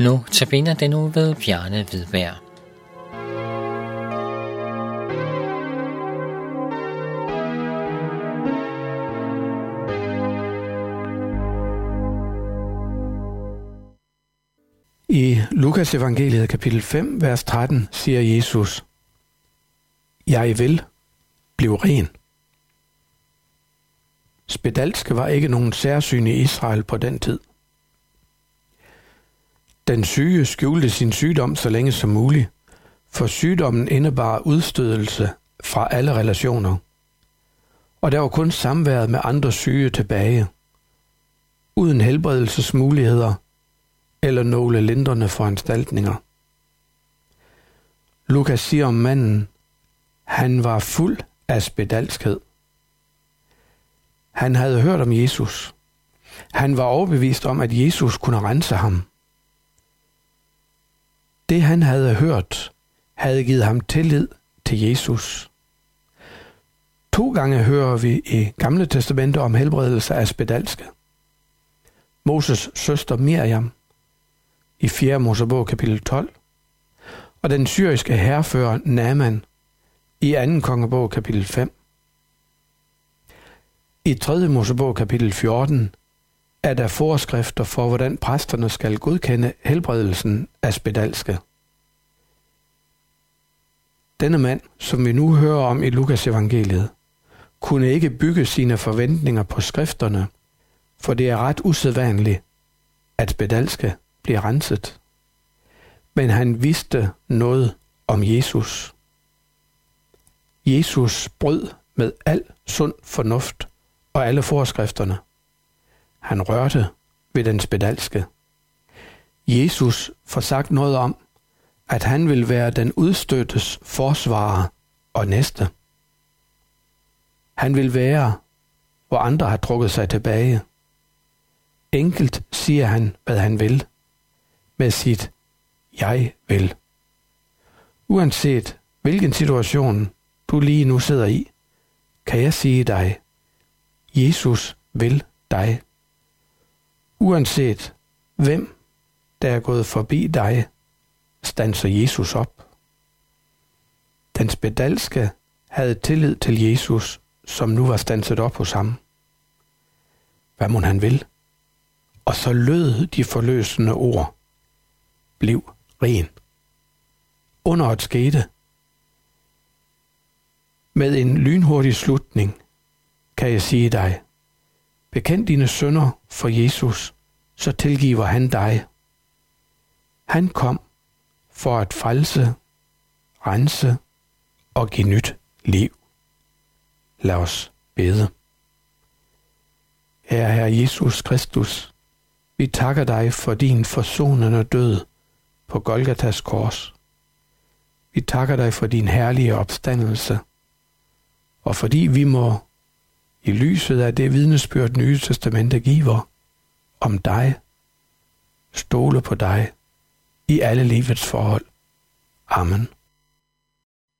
Nu tabiner den nu ved Bjarne Hvidberg. I Lukas evangeliet kapitel 5, vers 13 siger Jesus, Jeg vil blive ren. Spedalske var ikke nogen særsyn i Israel på den tid. Den syge skjulte sin sygdom så længe som muligt, for sygdommen indebar udstødelse fra alle relationer. Og der var kun samværet med andre syge tilbage. Uden helbredelsesmuligheder eller nogle lindrende foranstaltninger. Lukas siger om manden, han var fuld af spedalskhed. Han havde hørt om Jesus. Han var overbevist om, at Jesus kunne rense ham. Det han havde hørt, havde givet ham tillid til Jesus. To gange hører vi i Gamle Testamente om helbredelse af spedalske. Moses søster Miriam i 4. Mosebog kapitel 12, og den syriske herrefører Naaman i 2. kongebog kapitel 5. I 3. Mosebog kapitel 14 er der forskrifter for, hvordan præsterne skal godkende helbredelsen af spedalske. Denne mand, som vi nu hører om i Lukas evangeliet, kunne ikke bygge sine forventninger på skrifterne, for det er ret usædvanligt, at spedalske bliver renset. Men han vidste noget om Jesus. Jesus brød med al sund fornuft og alle forskrifterne. Han rørte ved den spedalske. Jesus får sagt noget om, at han vil være den udstøttes forsvarer og næste. Han vil være, hvor andre har trukket sig tilbage. Enkelt siger han, hvad han vil, med sit jeg vil. Uanset hvilken situation du lige nu sidder i, kan jeg sige dig, Jesus vil dig. Uanset hvem der er gået forbi dig, stanser Jesus op. Den spedalske havde tillid til Jesus, som nu var standset op hos ham. Hvad må han vil? Og så lød de forløsende ord. Bliv ren. Under et skete. Med en lynhurtig slutning kan jeg sige dig, bekend dine sønder for Jesus, så tilgiver han dig. Han kom for at frelse, rense og give nyt liv. Lad os bede. Herre, Herre Jesus Kristus, vi takker dig for din forsonende død på Golgatas kors. Vi takker dig for din herlige opstandelse, og fordi vi må i lyset af det vidnesbyrd, Nye Testamente giver om dig, stole på dig i alle livets forhold. Amen.